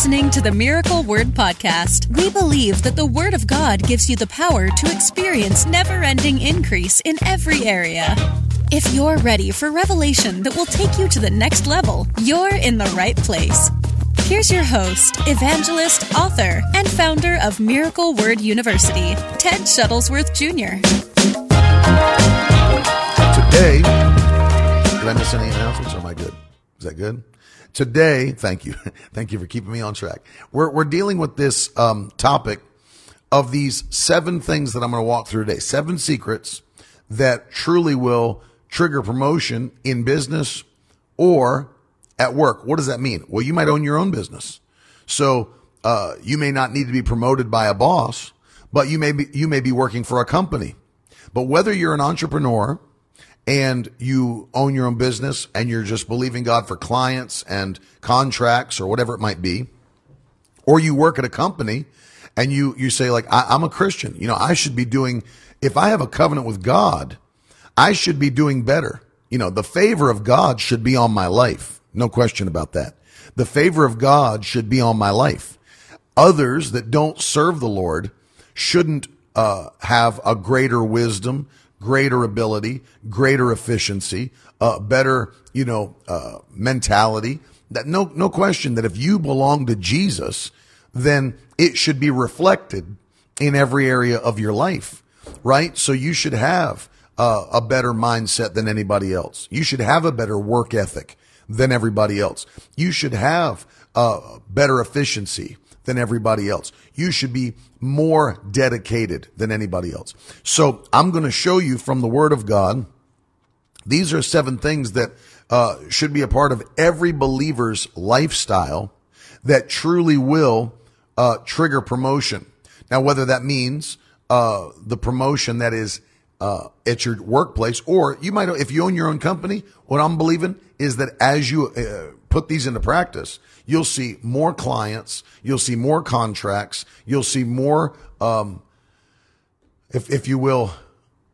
listening to the Miracle Word Podcast. We believe that the Word of God gives you the power to experience never ending increase in every area. If you're ready for revelation that will take you to the next level, you're in the right place. Here's your host, evangelist, author, and founder of Miracle Word University, Ted Shuttlesworth Jr. Today, did I miss any announcements or am I good? Is that good? Today, thank you. thank you for keeping me on track. We're, we're dealing with this um, topic of these seven things that I'm going to walk through today. Seven secrets that truly will trigger promotion in business or at work. What does that mean? Well, you might own your own business. So, uh, you may not need to be promoted by a boss, but you may be, you may be working for a company. But whether you're an entrepreneur and you own your own business and you're just believing God for clients and contracts or whatever it might be, or you work at a company and you, you say like, I, I'm a Christian, you know, I should be doing, if I have a covenant with God, I should be doing better. You know, the favor of God should be on my life. No question about that. The favor of God should be on my life. Others that don't serve the Lord shouldn't uh, have a greater wisdom, greater ability, greater efficiency, uh, better, you know, uh, mentality. That no, no question that if you belong to Jesus, then it should be reflected in every area of your life, right? So you should have uh, a better mindset than anybody else. You should have a better work ethic than everybody else. You should have uh, better efficiency than everybody else. You should be more dedicated than anybody else. So I'm going to show you from the Word of God. These are seven things that uh, should be a part of every believer's lifestyle that truly will uh, trigger promotion. Now, whether that means uh, the promotion that is uh, at your workplace, or you might, if you own your own company, what I'm believing is that as you uh, put these into practice, you'll see more clients, you'll see more contracts, you'll see more, um, if, if you will,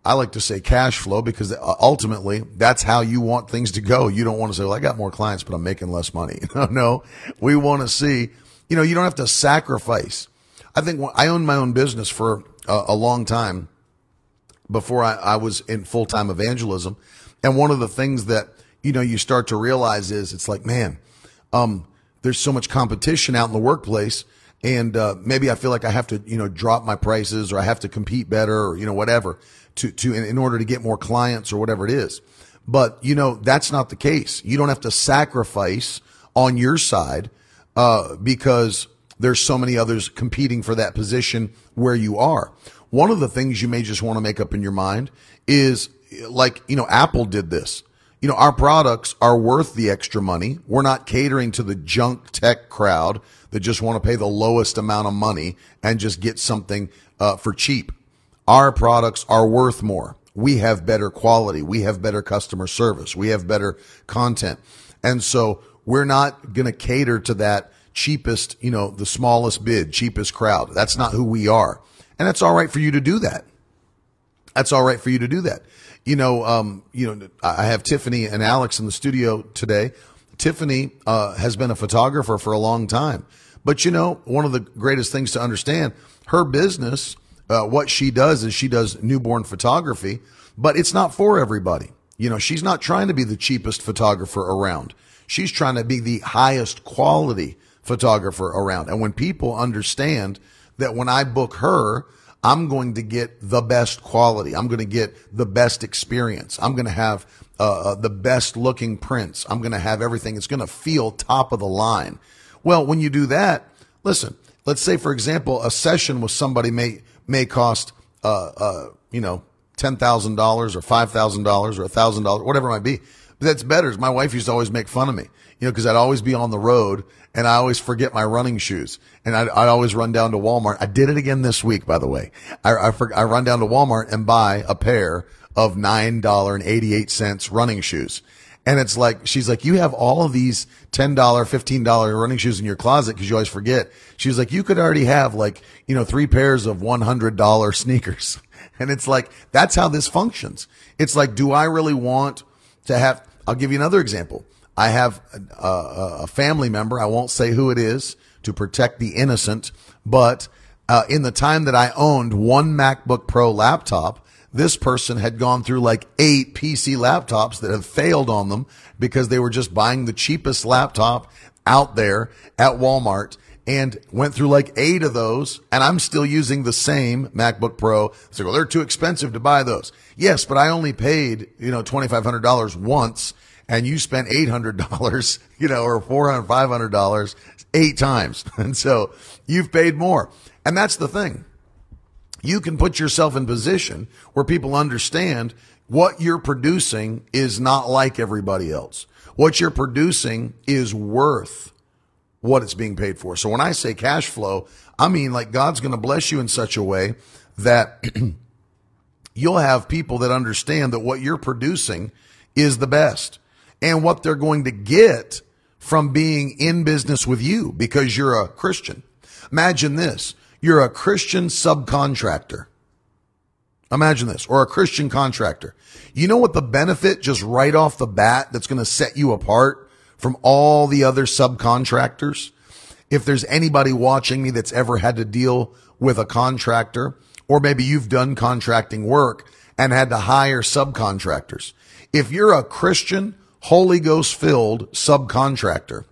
I like to say cash flow because ultimately that's how you want things to go. You don't want to say, well, I got more clients, but I'm making less money. no, no, we want to see, you know, you don't have to sacrifice. I think I owned my own business for a, a long time before I, I was in full time evangelism. And one of the things that, you know, you start to realize is it's like, man, um, there's so much competition out in the workplace. And, uh, maybe I feel like I have to, you know, drop my prices or I have to compete better or, you know, whatever to, to, in, order to get more clients or whatever it is. But, you know, that's not the case. You don't have to sacrifice on your side, uh, because there's so many others competing for that position where you are. One of the things you may just want to make up in your mind is like, you know, Apple did this. You know, our products are worth the extra money. We're not catering to the junk tech crowd that just want to pay the lowest amount of money and just get something uh, for cheap. Our products are worth more. We have better quality. We have better customer service. We have better content. And so we're not going to cater to that cheapest, you know, the smallest bid, cheapest crowd. That's not who we are. And that's all right for you to do that. That's all right for you to do that. You know, um, you know, I have Tiffany and Alex in the studio today. Tiffany uh, has been a photographer for a long time, but you know, one of the greatest things to understand, her business, uh, what she does is she does newborn photography, but it's not for everybody. You know, she's not trying to be the cheapest photographer around. She's trying to be the highest quality photographer around. And when people understand that when I book her, I'm going to get the best quality. I'm going to get the best experience. I'm going to have uh, uh, the best looking prints. I'm going to have everything. It's going to feel top of the line. Well, when you do that, listen, let's say, for example, a session with somebody may, may cost, uh, uh, you know, $10,000 or $5,000 or $1,000, whatever it might be. But that's better. My wife used to always make fun of me, you know, cause I'd always be on the road and I always forget my running shoes and I, I always run down to Walmart. I did it again this week, by the way. I, I, I run down to Walmart and buy a pair of $9.88 running shoes. And it's like, she's like, you have all of these $10, $15 running shoes in your closet because you always forget. She's like, you could already have like, you know, three pairs of $100 sneakers. And it's like, that's how this functions. It's like, do I really want to have, I'll give you another example. I have a, a, family member. I won't say who it is to protect the innocent. But uh, in the time that I owned one MacBook Pro laptop, this person had gone through like eight PC laptops that have failed on them because they were just buying the cheapest laptop out there at Walmart and went through like eight of those. And I'm still using the same MacBook Pro. So they're too expensive to buy those. Yes, but I only paid, you know, $2,500 once and you spent $800, you know, or $400, $500 eight times. And so you've paid more. And that's the thing. You can put yourself in position where people understand what you're producing is not like everybody else. What you're producing is worth what it's being paid for. So when I say cash flow, I mean like God's going to bless you in such a way that you'll have people that understand that what you're producing is the best and what they're going to get from being in business with you because you're a Christian. Imagine this. You're a Christian subcontractor. Imagine this, or a Christian contractor. You know what the benefit just right off the bat that's going to set you apart from all the other subcontractors? If there's anybody watching me that's ever had to deal with a contractor, or maybe you've done contracting work and had to hire subcontractors. If you're a Christian, Holy Ghost filled subcontractor,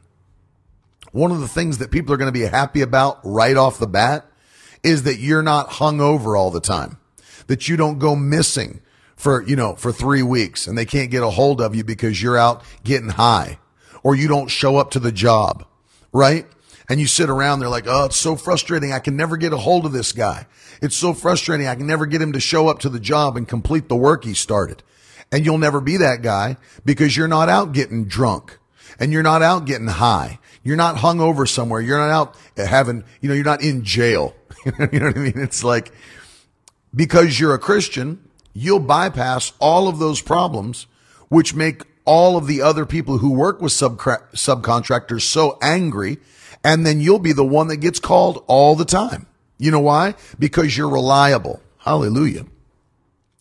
one of the things that people are going to be happy about right off the bat is that you're not hung over all the time, that you don't go missing for, you know, for three weeks and they can't get a hold of you because you're out getting high or you don't show up to the job, right? And you sit around they're like, oh, it's so frustrating. I can never get a hold of this guy. It's so frustrating. I can never get him to show up to the job and complete the work he started. And you'll never be that guy because you're not out getting drunk and you're not out getting high. You're not hung over somewhere. You're not out having, you know, you're not in jail. you know what I mean? It's like because you're a Christian, you'll bypass all of those problems, which make all of the other people who work with subcontractors so angry. And then you'll be the one that gets called all the time. You know why? Because you're reliable. Hallelujah.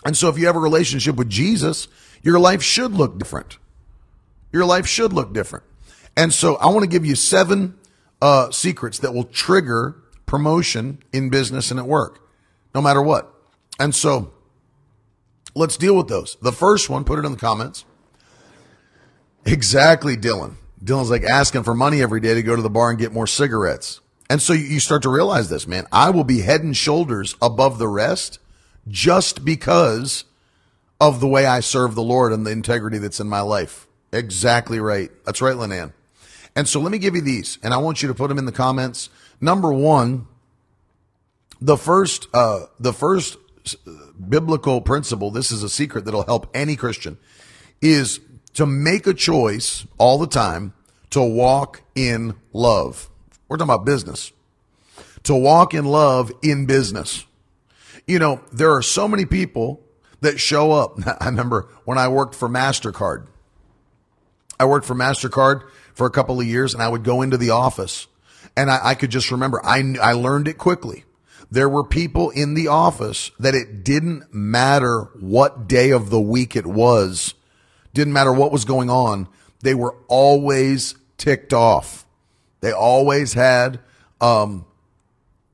And so if you have a relationship with Jesus, your life should look different. Your life should look different. And so I want to give you seven uh, secrets that will trigger promotion in business and at work, no matter what. And so let's deal with those. The first one, put it in the comments. Exactly, Dylan. Dylan's like asking for money every day to go to the bar and get more cigarettes. And so you start to realize this, man. I will be head and shoulders above the rest just because of the way I serve the Lord and the integrity that's in my life. Exactly right. That's right, Linan. And so let me give you these, and I want you to put them in the comments. Number one, the first, uh, the first biblical principle. This is a secret that'll help any Christian is to make a choice all the time to walk in love. We're talking about business. To walk in love in business. You know, there are so many people that show up. I remember when I worked for MasterCard. I worked for MasterCard for a couple of years and I would go into the office and I, I could just remember I, I learned it quickly. There were people in the office that it didn't matter what day of the week it was, didn't matter what was going on. They were always ticked off. They always had, um,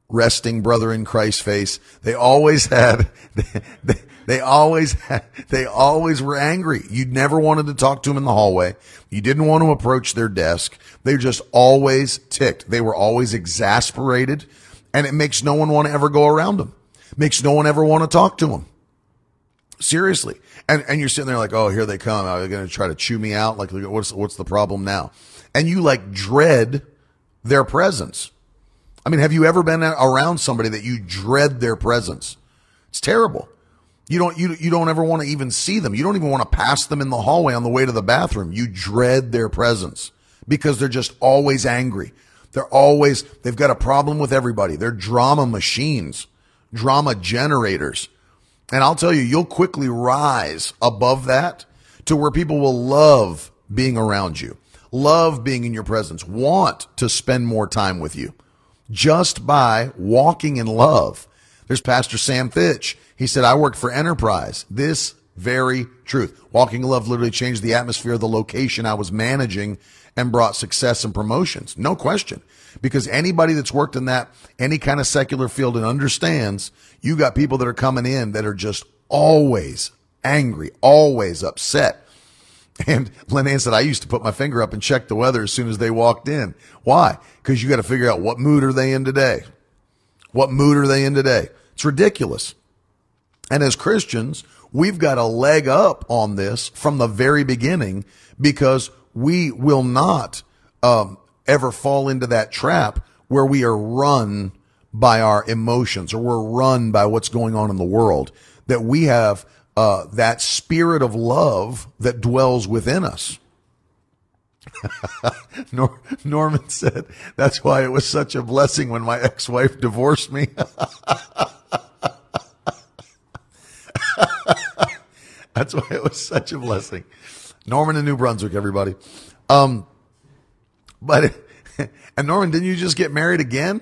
resting brother in Christ face. They always had, they, they, they always had, they always were angry. You never wanted to talk to them in the hallway. You didn't want to approach their desk. They just always ticked. They were always exasperated and it makes no one want to ever go around them. Makes no one ever want to talk to them. Seriously. And, and you're sitting there like, oh, here they come. Are they going to try to chew me out? Like, what's, what's the problem now? And you like dread their presence. I mean, have you ever been around somebody that you dread their presence? It's terrible. You don't, you, you don't ever want to even see them. You don't even want to pass them in the hallway on the way to the bathroom. You dread their presence because they're just always angry. They're always, they've got a problem with everybody. They're drama machines, drama generators. And I'll tell you, you'll quickly rise above that to where people will love being around you, love being in your presence, want to spend more time with you just by walking in love. There's Pastor Sam Fitch. He said, I worked for Enterprise. This very truth. Walking in love literally changed the atmosphere of the location I was managing and brought success and promotions. No question. Because anybody that's worked in that, any kind of secular field and understands, you got people that are coming in that are just always angry, always upset. And Lynn Ann said, I used to put my finger up and check the weather as soon as they walked in. Why? Because you got to figure out what mood are they in today? What mood are they in today? It's ridiculous. And as Christians, we've got a leg up on this from the very beginning because we will not um, ever fall into that trap where we are run by our emotions or we're run by what's going on in the world. That we have uh, that spirit of love that dwells within us. Nor- Norman said, That's why it was such a blessing when my ex wife divorced me. That's why it was such a blessing. Norman in New Brunswick, everybody. Um, but, and Norman, didn't you just get married again?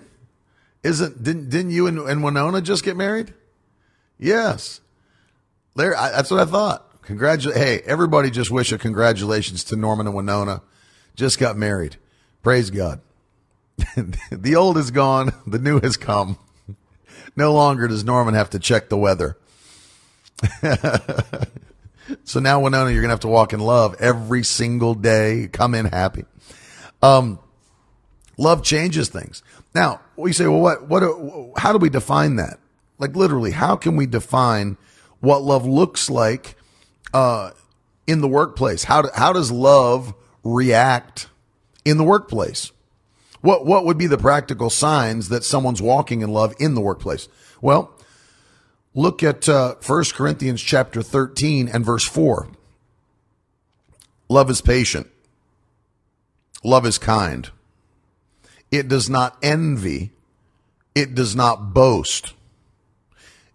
Isn't, didn't, didn't you and, and Winona just get married? Yes. There, I, that's what I thought. Congratu- Hey, everybody just wish a congratulations to Norman and Winona. Just got married. Praise God. the old is gone. The new has come. No longer does Norman have to check the weather. so now, Winona, you're going to have to walk in love every single day. Come in happy. Um, love changes things. Now, we say, well, what, what, how do we define that? Like literally, how can we define what love looks like, uh, in the workplace? How, do, how does love react in the workplace? What, what would be the practical signs that someone's walking in love in the workplace? Well, look at uh, 1 Corinthians chapter 13 and verse 4. Love is patient. Love is kind. It does not envy. It does not boast.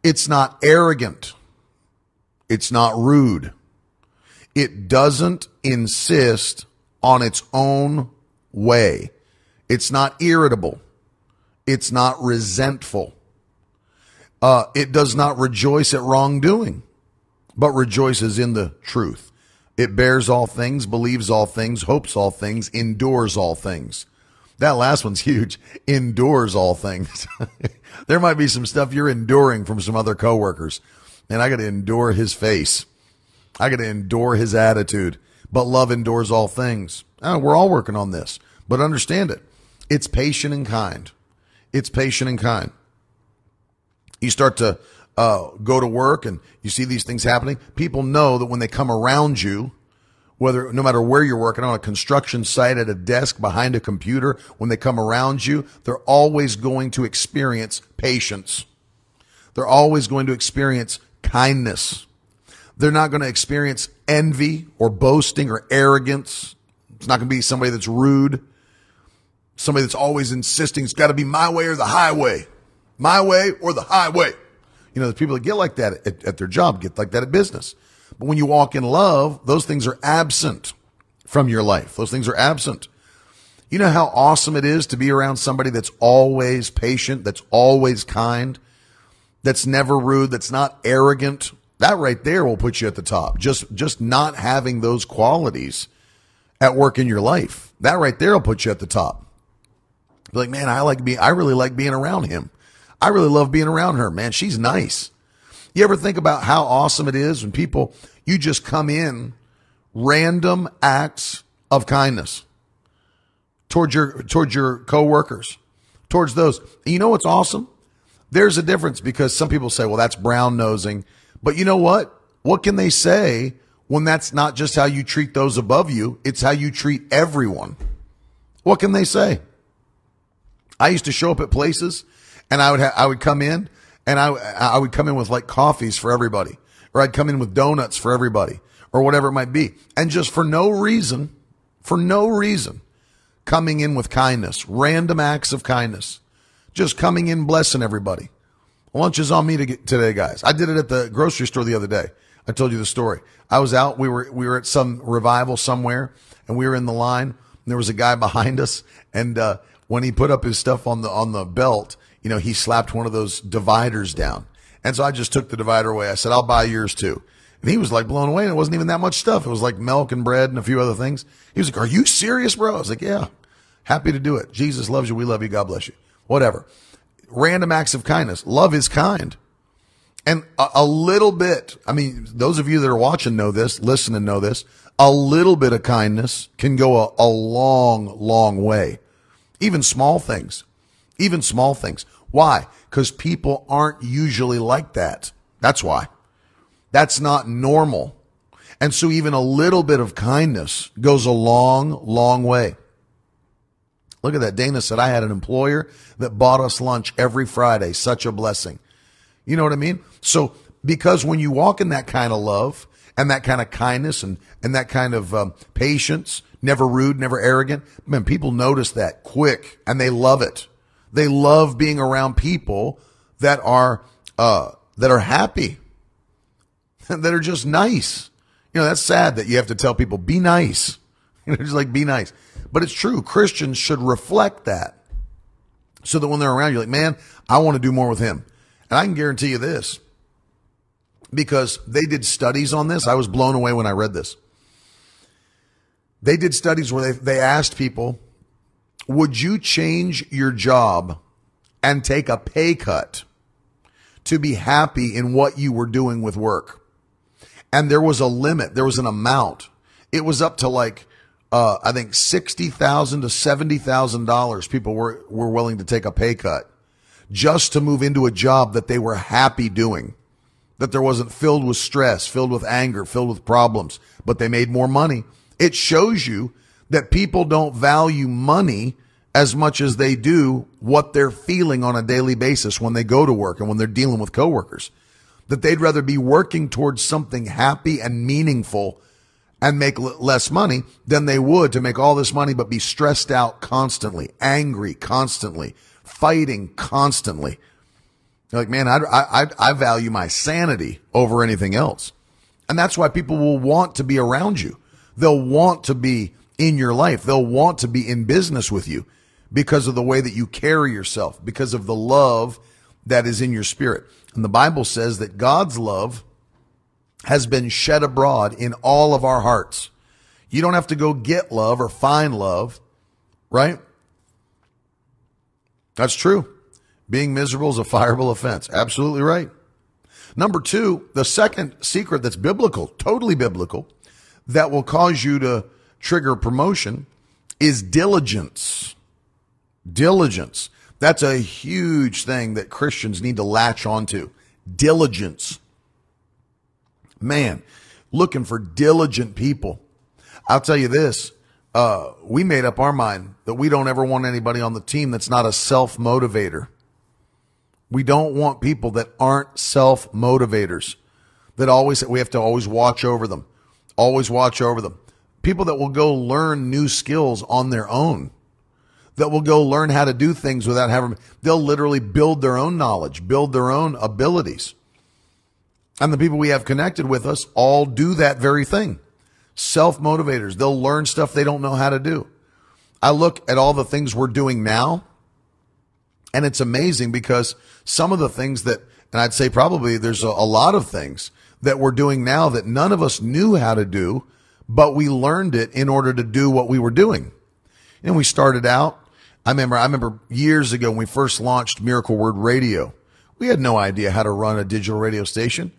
It's not arrogant. It's not rude. It doesn't insist on its own way. It's not irritable. It's not resentful. Uh, it does not rejoice at wrongdoing, but rejoices in the truth. It bears all things, believes all things, hopes all things, endures all things. That last one's huge. Endures all things. there might be some stuff you're enduring from some other coworkers, and I got to endure his face. I got to endure his attitude. But love endures all things. Uh, we're all working on this, but understand it. It's patient and kind. It's patient and kind. You start to uh, go to work and you see these things happening. People know that when they come around you, whether no matter where you're working on a construction site at a desk behind a computer, when they come around you, they're always going to experience patience. They're always going to experience kindness. They're not going to experience envy or boasting or arrogance. It's not going to be somebody that's rude, somebody that's always insisting it's got to be my way or the highway, my way or the highway. You know, the people that get like that at, at their job get like that at business. But when you walk in love, those things are absent from your life. Those things are absent. You know how awesome it is to be around somebody that's always patient, that's always kind, that's never rude, that's not arrogant. That right there will put you at the top. Just just not having those qualities at work in your life. That right there will put you at the top. Be like, man, I like being I really like being around him. I really love being around her, man. She's nice. You ever think about how awesome it is when people, you just come in random acts of kindness towards your, towards your coworkers, towards those. And you know what's awesome? There's a difference because some people say, well, that's brown nosing. But you know what? What can they say when that's not just how you treat those above you? It's how you treat everyone. What can they say? I used to show up at places and I would ha- I would come in and I I would come in with like coffees for everybody, or I'd come in with donuts for everybody, or whatever it might be, and just for no reason, for no reason, coming in with kindness, random acts of kindness, just coming in blessing everybody. Lunch is on me to today, guys. I did it at the grocery store the other day. I told you the story. I was out. We were we were at some revival somewhere, and we were in the line. there was a guy behind us, and uh, when he put up his stuff on the on the belt, you know, he slapped one of those dividers down. And so I just took the divider away. I said, I'll buy yours too. And he was like blown away. And it wasn't even that much stuff. It was like milk and bread and a few other things. He was like, Are you serious, bro? I was like, Yeah, happy to do it. Jesus loves you. We love you. God bless you. Whatever. Random acts of kindness. Love is kind. And a, a little bit, I mean, those of you that are watching know this, listen and know this. A little bit of kindness can go a, a long, long way. Even small things. Even small things. Why? Because people aren't usually like that. That's why. That's not normal. And so even a little bit of kindness goes a long, long way. Look at that. Dana said, I had an employer that bought us lunch every Friday. Such a blessing. You know what I mean? So because when you walk in that kind of love and that kind of kindness and, and that kind of um, patience, never rude, never arrogant, man, people notice that quick and they love it. They love being around people that are, uh, that are happy, that are just nice. You know, that's sad that you have to tell people, be nice. You know, just like be nice. But it's true. Christians should reflect that so that when they're around, you're like, man, I want to do more with him. And I can guarantee you this because they did studies on this. I was blown away when I read this. They did studies where they, they asked people, would you change your job and take a pay cut to be happy in what you were doing with work? And there was a limit. There was an amount. It was up to like, uh, I think sixty thousand to seventy thousand dollars. People were were willing to take a pay cut just to move into a job that they were happy doing, that there wasn't filled with stress, filled with anger, filled with problems, but they made more money. It shows you that people don't value money as much as they do what they're feeling on a daily basis when they go to work and when they're dealing with coworkers. That they'd rather be working towards something happy and meaningful and make l- less money than they would to make all this money but be stressed out constantly, angry constantly, fighting constantly. Like, man, I, I, I value my sanity over anything else. And that's why people will want to be around you. They'll want to be in your life. They'll want to be in business with you because of the way that you carry yourself, because of the love that is in your spirit. And the Bible says that God's love has been shed abroad in all of our hearts. You don't have to go get love or find love, right? That's true. Being miserable is a fireable offense. Absolutely right. Number two, the second secret that's biblical, totally biblical, that will cause you to trigger promotion is diligence. Diligence. That's a huge thing that Christians need to latch onto. Diligence. Man, looking for diligent people. I'll tell you this uh, we made up our mind that we don't ever want anybody on the team that's not a self motivator. We don't want people that aren't self motivators. That always we have to always watch over them, always watch over them. People that will go learn new skills on their own, that will go learn how to do things without having. They'll literally build their own knowledge, build their own abilities. And the people we have connected with us all do that very thing self motivators. They'll learn stuff they don't know how to do. I look at all the things we're doing now, and it's amazing because some of the things that, and I'd say probably there's a, a lot of things that we're doing now that none of us knew how to do, but we learned it in order to do what we were doing. And we started out. I remember, I remember years ago when we first launched Miracle Word Radio, we had no idea how to run a digital radio station.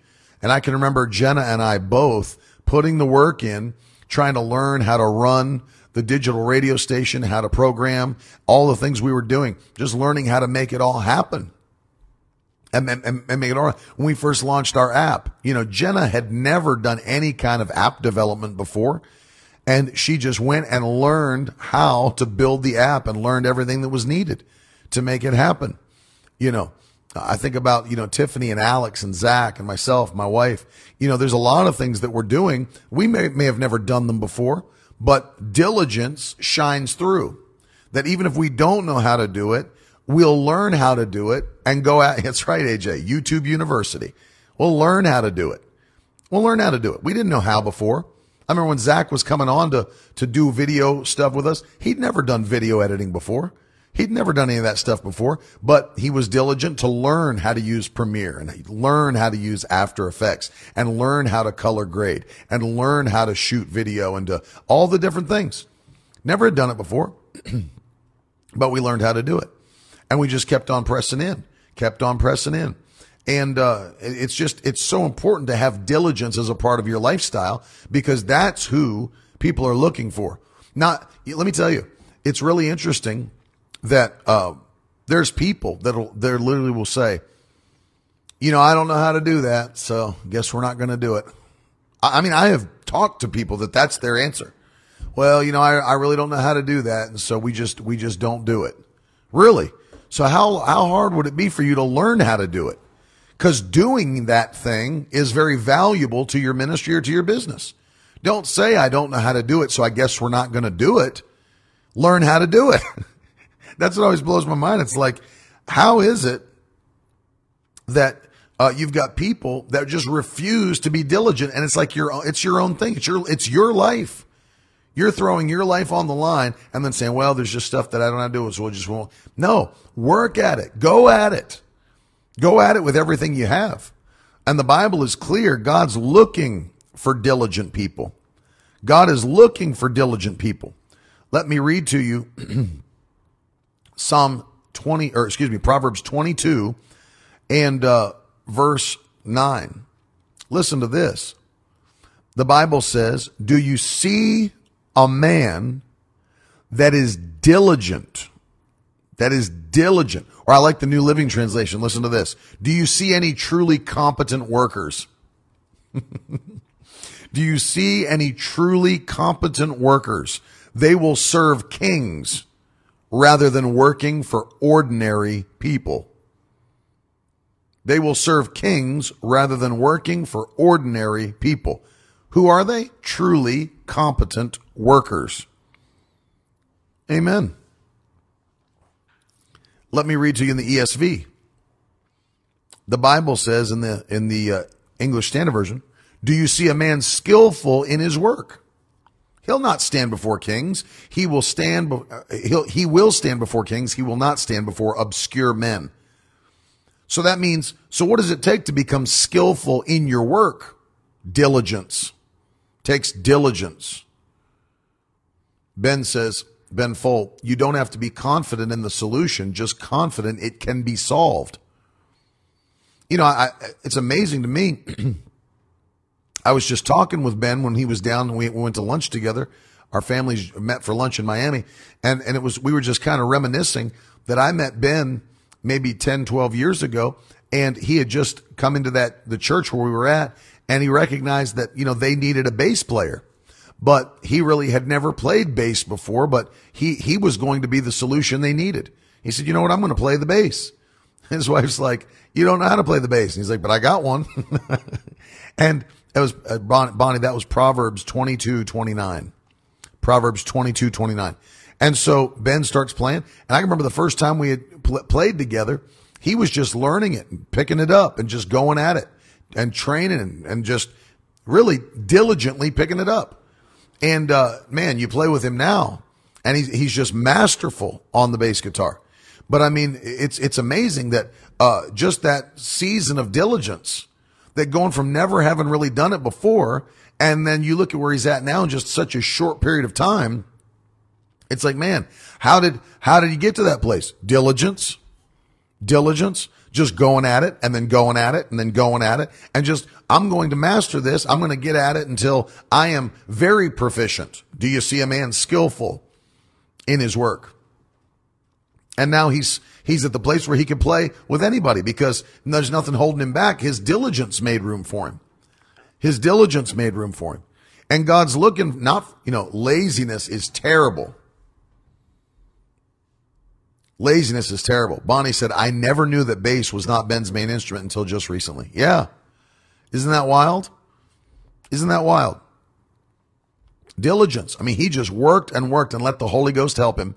And I can remember Jenna and I both putting the work in, trying to learn how to run the digital radio station, how to program, all the things we were doing, just learning how to make it all happen. And, and, and make it all right. When we first launched our app, you know, Jenna had never done any kind of app development before. And she just went and learned how to build the app and learned everything that was needed to make it happen. You know, I think about, you know, Tiffany and Alex and Zach and myself, my wife. You know, there's a lot of things that we're doing. We may, may have never done them before, but diligence shines through. That even if we don't know how to do it, we'll learn how to do it and go out. That's right, AJ, YouTube University. We'll learn how to do it. We'll learn how to do it. We didn't know how before. I remember when Zach was coming on to, to do video stuff with us, he'd never done video editing before. He'd never done any of that stuff before, but he was diligent to learn how to use Premiere and learn how to use After Effects and learn how to color grade and learn how to shoot video and all the different things. Never had done it before, but we learned how to do it. And we just kept on pressing in, kept on pressing in. And uh, it's just, it's so important to have diligence as a part of your lifestyle because that's who people are looking for. Not, let me tell you, it's really interesting that uh, there's people that'll they literally will say, you know, I don't know how to do that, so guess we're not going to do it. I, I, mean, I have talked to people that that's their answer. Well, you know, I, I really don't know how to do that, and so we just we just don't do it. Really? So how how hard would it be for you to learn how to do it? Because doing that thing is very valuable to your ministry or to your business. Don't say I don't know how to do it, so I guess we're not going to do it. Learn how to do it. That's what always blows my mind. It's like, how is it that uh, you've got people that just refuse to be diligent, and it's like your it's your own thing. It's your it's your life. You're throwing your life on the line and then saying, "Well, there's just stuff that I don't have to do, so we'll just won't." No, work at it. Go at it. Go at it with everything you have. And the Bible is clear. God's looking for diligent people. God is looking for diligent people. Let me read to you Psalm 20, or excuse me, Proverbs 22 and uh, verse 9. Listen to this. The Bible says, Do you see a man that is diligent? That is diligent. Or I like the New Living Translation. Listen to this. Do you see any truly competent workers? Do you see any truly competent workers? They will serve kings rather than working for ordinary people. They will serve kings rather than working for ordinary people. Who are they? Truly competent workers. Amen. Let me read to you in the ESV. The Bible says in the in the uh, English Standard Version, "Do you see a man skillful in his work?" He'll not stand before kings. He will stand, uh, he'll, he will stand before kings. He will not stand before obscure men. So that means, so what does it take to become skillful in your work? Diligence. Takes diligence. Ben says, Ben Folt, you don't have to be confident in the solution, just confident it can be solved. You know, I, it's amazing to me I was just talking with Ben when he was down. We went to lunch together. Our families met for lunch in Miami, and and it was we were just kind of reminiscing that I met Ben maybe 10, 12 years ago, and he had just come into that the church where we were at, and he recognized that you know they needed a bass player but he really had never played bass before, but he, he was going to be the solution they needed. He said, you know what? I'm going to play the bass. His wife's like, you don't know how to play the bass. And he's like, but I got one. and that was uh, Bonnie. That was Proverbs 22, 29. Proverbs 22, 29. And so Ben starts playing. And I remember the first time we had pl- played together, he was just learning it and picking it up and just going at it and training and, and just really diligently picking it up. And, uh, man, you play with him now and he's, he's just masterful on the bass guitar. But I mean, it's, it's amazing that, uh, just that season of diligence that going from never having really done it before, and then you look at where he's at now in just such a short period of time, it's like, man, how did how did he get to that place? Diligence, diligence, just going at it and then going at it and then going at it and just I'm going to master this. I'm going to get at it until I am very proficient. Do you see a man skillful in his work? And now he's he's at the place where he can play with anybody because there's nothing holding him back. His diligence made room for him. His diligence made room for him. And God's looking not, you know, laziness is terrible. Laziness is terrible. Bonnie said, I never knew that bass was not Ben's main instrument until just recently. Yeah. Isn't that wild? Isn't that wild? Diligence. I mean, he just worked and worked and let the Holy Ghost help him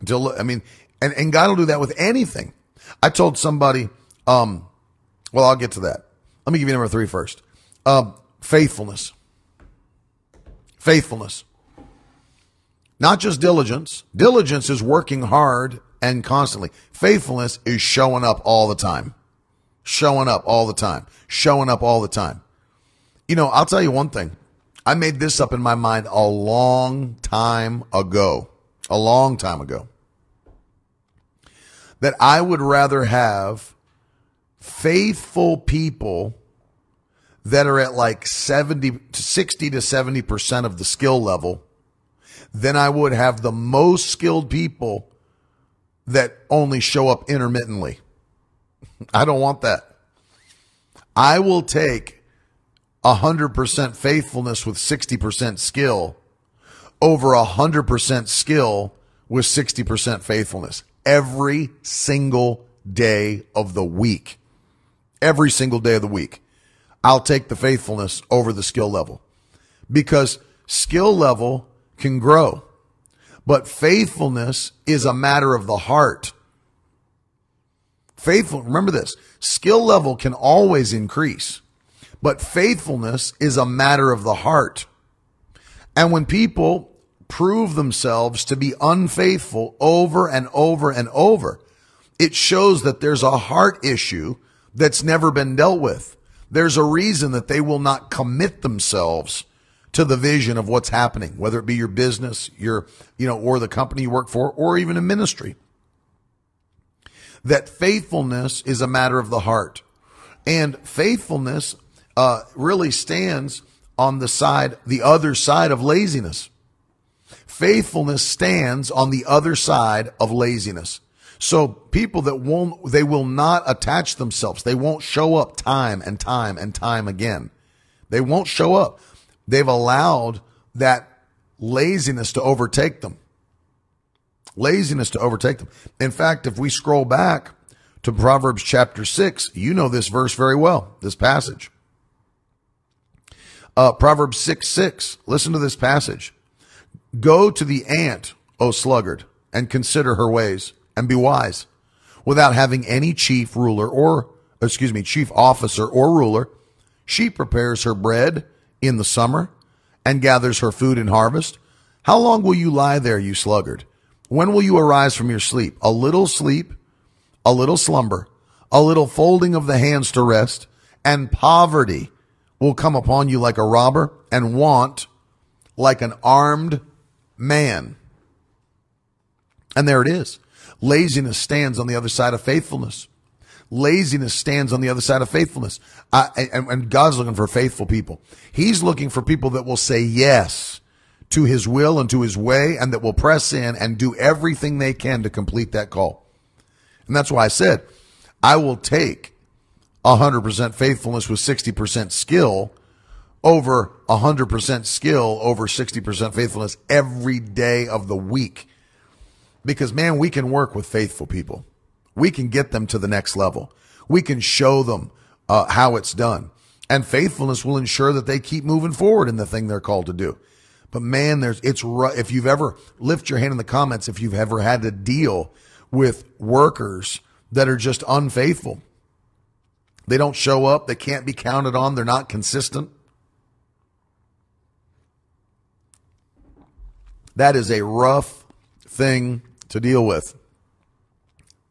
until, I mean, and, and God will do that with anything. I told somebody, um, well, I'll get to that. Let me give you number three first. Um, faithfulness. Faithfulness. Not just diligence. Diligence is working hard and constantly. Faithfulness is showing up all the time. Showing up all the time. Showing up all the time. You know, I'll tell you one thing. I made this up in my mind a long time ago. A long time ago. That I would rather have faithful people that are at like 70 to 60 to 70% of the skill level than I would have the most skilled people that only show up intermittently. I don't want that. I will take 100% faithfulness with 60% skill over 100% skill with 60% faithfulness every single day of the week. Every single day of the week. I'll take the faithfulness over the skill level because skill level can grow, but faithfulness is a matter of the heart. Faithful, remember this skill level can always increase, but faithfulness is a matter of the heart. And when people prove themselves to be unfaithful over and over and over, it shows that there's a heart issue that's never been dealt with. There's a reason that they will not commit themselves to the vision of what's happening, whether it be your business, your, you know, or the company you work for, or even a ministry. That faithfulness is a matter of the heart. And faithfulness uh, really stands on the side, the other side of laziness. Faithfulness stands on the other side of laziness. So people that won't, they will not attach themselves. They won't show up time and time and time again. They won't show up. They've allowed that laziness to overtake them. Laziness to overtake them. In fact, if we scroll back to Proverbs chapter six, you know this verse very well, this passage. Uh, Proverbs 6 6. Listen to this passage. Go to the ant, O sluggard, and consider her ways and be wise without having any chief ruler or, excuse me, chief officer or ruler. She prepares her bread in the summer and gathers her food in harvest. How long will you lie there, you sluggard? When will you arise from your sleep? A little sleep, a little slumber, a little folding of the hands to rest, and poverty will come upon you like a robber and want like an armed man. And there it is. Laziness stands on the other side of faithfulness. Laziness stands on the other side of faithfulness. And, and God's looking for faithful people. He's looking for people that will say yes to his will and to his way and that will press in and do everything they can to complete that call. And that's why I said, I will take 100% faithfulness with 60% skill over 100% skill over 60% faithfulness every day of the week because man, we can work with faithful people. We can get them to the next level. We can show them uh, how it's done. And faithfulness will ensure that they keep moving forward in the thing they're called to do. But man, there's, it's, if you've ever, lift your hand in the comments if you've ever had to deal with workers that are just unfaithful. They don't show up. They can't be counted on. They're not consistent. That is a rough thing to deal with.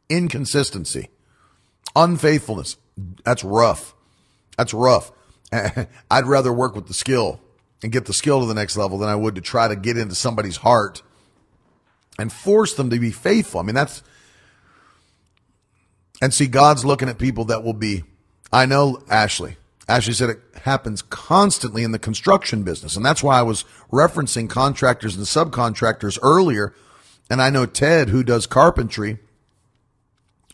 Inconsistency, unfaithfulness. That's rough. That's rough. I'd rather work with the skill and get the skill to the next level than I would to try to get into somebody's heart and force them to be faithful. I mean, that's, and see, God's looking at people that will be, I know Ashley. Ashley said it happens constantly in the construction business. And that's why I was referencing contractors and subcontractors earlier and I know Ted, who does carpentry,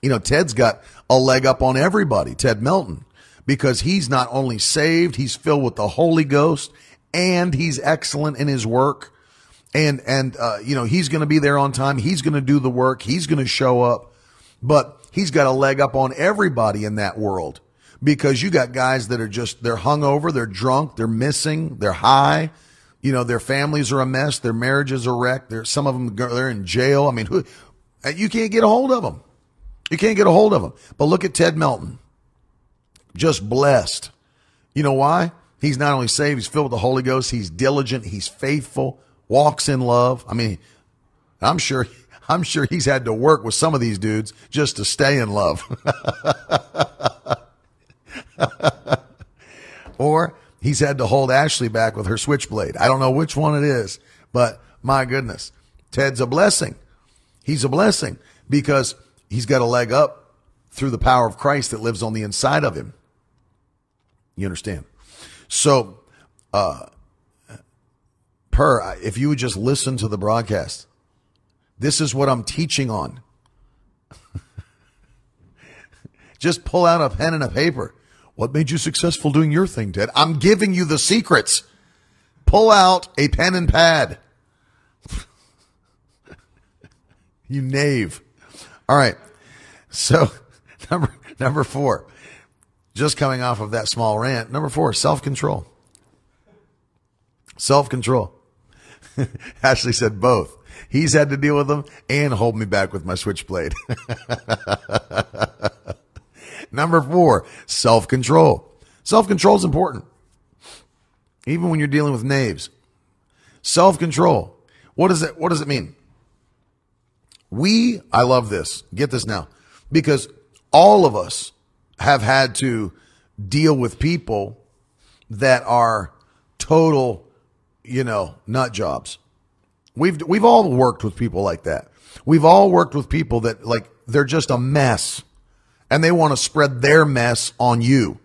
you know, Ted's got a leg up on everybody, Ted Melton, because he's not only saved, he's filled with the Holy Ghost and he's excellent in his work. And, and, uh, you know, he's going to be there on time. He's going to do the work. He's going to show up, but he's got a leg up on everybody in that world because you got guys that are just, they're hungover, they're drunk, they're missing, they're high you know, their families are a mess. Their marriages are wrecked. Some of them, they're in jail. I mean, who, you can't get a hold of them. You can't get a hold of them. But look at Ted Melton. Just blessed. You know why? He's not only saved, he's filled with the Holy Ghost. He's diligent. He's faithful, walks in love. I mean, I'm sure, I'm sure he's had to work with some of these dudes just to stay in love. or he's had to hold Ashley back with her switchblade. I don't know which one it is, but my goodness, Ted's a blessing. He's a blessing because he's got a leg up through the power of Christ that lives on the inside of him. You understand? So, uh, per, if you would just listen to the broadcast, this is what I'm teaching on. just pull out a pen and a paper. What made you successful doing your thing, Ted? I'm giving you the secrets. Pull out a pen and pad. you knave. All right. So number number four, just coming off of that small rant. Number four, self control. Self control. Ashley said both. He's had to deal with them and hold me back with my switchblade. Number four, self control. Self control is important. Even when you're dealing with knaves. Self control. What does it, what does it mean? We, I love this. Get this now. Because all of us have had to deal with people that are total, you know, nut jobs. We've, we've all worked with people like that. We've all worked with people that like, they're just a mess and they want to spread their mess on you.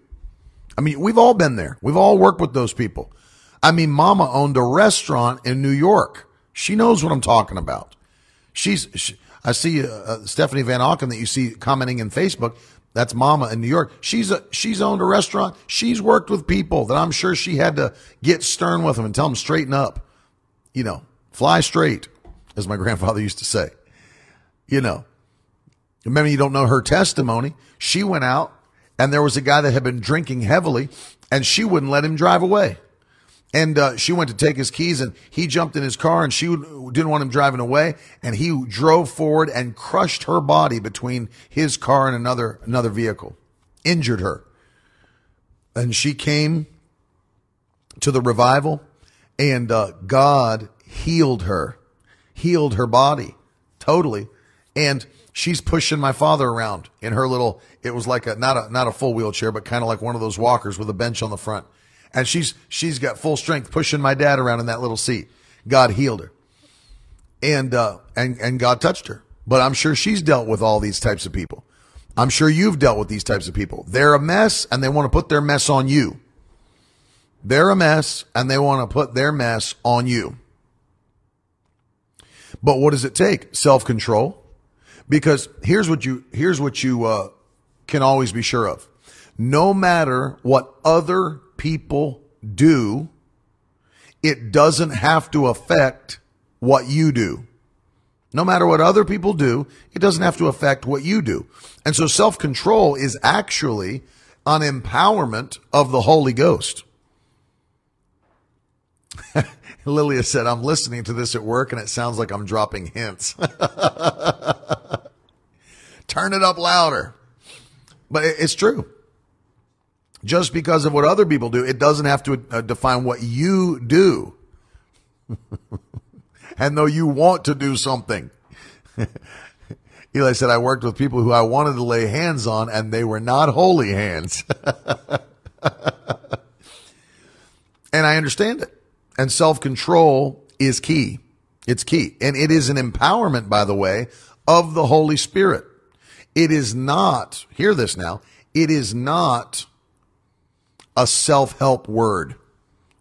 I mean, we've all been there. We've all worked with those people. I mean, mama owned a restaurant in New York. She knows what I'm talking about. She's, she, I see uh, uh, Stephanie Van Auken that you see commenting in Facebook. That's mama in New York. She's a, she's owned a restaurant. She's worked with people that I'm sure she had to get stern with them and tell them straighten up. You know, fly straight, as my grandfather used to say. You know, Remember, you don't know her testimony. She went out and there was a guy that had been drinking heavily and she wouldn't let him drive away. And uh, she went to take his keys and he jumped in his car and she didn't want him driving away. And he drove forward and crushed her body between his car and another, another vehicle, injured her. And she came to the revival and uh, God healed her, healed her body totally. And she's pushing my father around in her little it was like a not a not a full wheelchair but kind of like one of those walkers with a bench on the front. And she's she's got full strength pushing my dad around in that little seat. God healed her. And uh and and god touched her. But i'm sure she's dealt with all these types of people. I'm sure you've dealt with these types of people. They're a mess and they want to put their mess on you. They're a mess and they want to put their mess on you. But what does it take? Self-control because here's what you here's what you uh, can always be sure of. No matter what other people do, it doesn't have to affect what you do. No matter what other people do, it doesn't have to affect what you do. And so self control is actually an empowerment of the Holy Ghost. Lilia said, I'm listening to this at work and it sounds like I'm dropping hints. Turn it up louder. But it's true. Just because of what other people do, it doesn't have to uh, define what you do. and though you want to do something. Eli said, I worked with people who I wanted to lay hands on and they were not holy hands. and I understand it. And self control is key. It's key. And it is an empowerment, by the way, of the Holy Spirit. It is not, hear this now, it is not a self help word.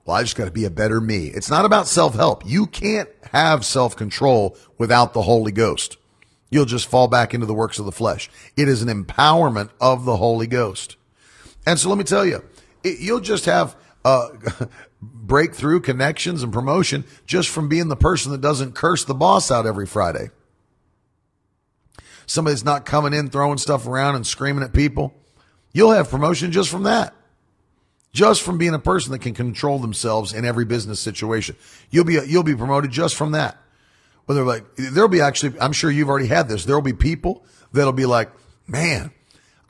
Well, I just got to be a better me. It's not about self help. You can't have self control without the Holy Ghost. You'll just fall back into the works of the flesh. It is an empowerment of the Holy Ghost. And so let me tell you, it, you'll just have uh, breakthrough connections and promotion just from being the person that doesn't curse the boss out every Friday somebody's not coming in throwing stuff around and screaming at people, you'll have promotion just from that. Just from being a person that can control themselves in every business situation. You'll be, you'll be promoted just from that. Whether like, there'll be actually, I'm sure you've already had this. There'll be people that'll be like, man,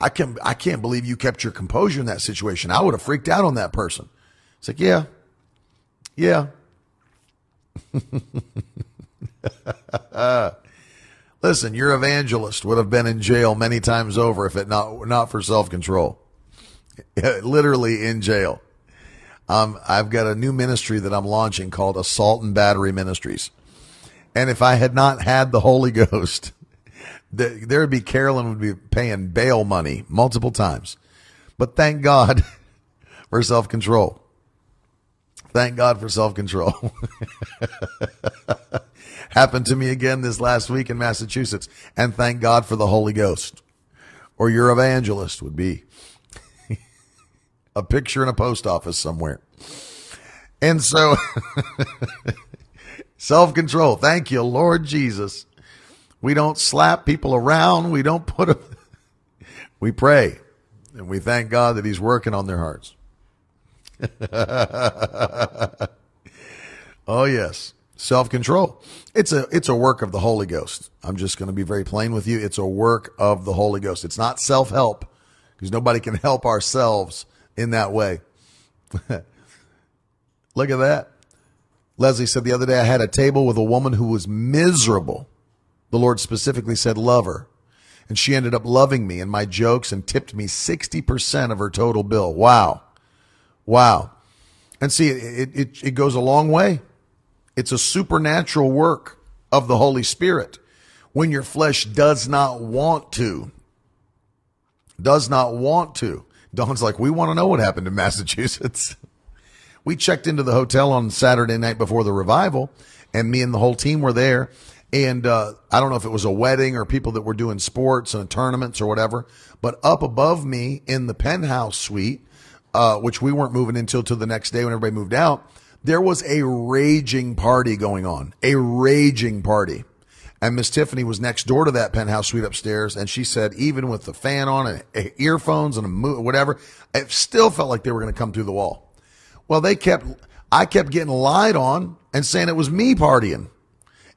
I can I can't believe you kept your composure in that situation. I would have freaked out on that person. It's like, yeah, yeah. Listen, your evangelist would have been in jail many times over if it not not for self control. Literally in jail. Um, I've got a new ministry that I'm launching called Assault and Battery Ministries. And if I had not had the Holy Ghost, there would be Carolyn would be paying bail money multiple times. But thank God for self control. Thank God for self control. Happened to me again this last week in Massachusetts. And thank God for the Holy Ghost. Or your evangelist would be a picture in a post office somewhere. And so, self control. Thank you, Lord Jesus. We don't slap people around. We don't put them. We pray and we thank God that He's working on their hearts. oh yes, self control. It's a it's a work of the Holy Ghost. I'm just going to be very plain with you. It's a work of the Holy Ghost. It's not self help because nobody can help ourselves in that way. Look at that. Leslie said the other day I had a table with a woman who was miserable. The Lord specifically said, love her. And she ended up loving me and my jokes and tipped me 60% of her total bill. Wow. Wow. And see, it, it, it goes a long way. It's a supernatural work of the Holy Spirit when your flesh does not want to. Does not want to. Dawn's like, we want to know what happened in Massachusetts. we checked into the hotel on Saturday night before the revival, and me and the whole team were there. And uh, I don't know if it was a wedding or people that were doing sports and tournaments or whatever, but up above me in the penthouse suite, uh, which we weren't moving until till the next day when everybody moved out, there was a raging party going on, a raging party. And Miss Tiffany was next door to that penthouse suite upstairs, and she said, even with the fan on and earphones and a mo- whatever, it still felt like they were going to come through the wall. Well, they kept, I kept getting lied on and saying it was me partying.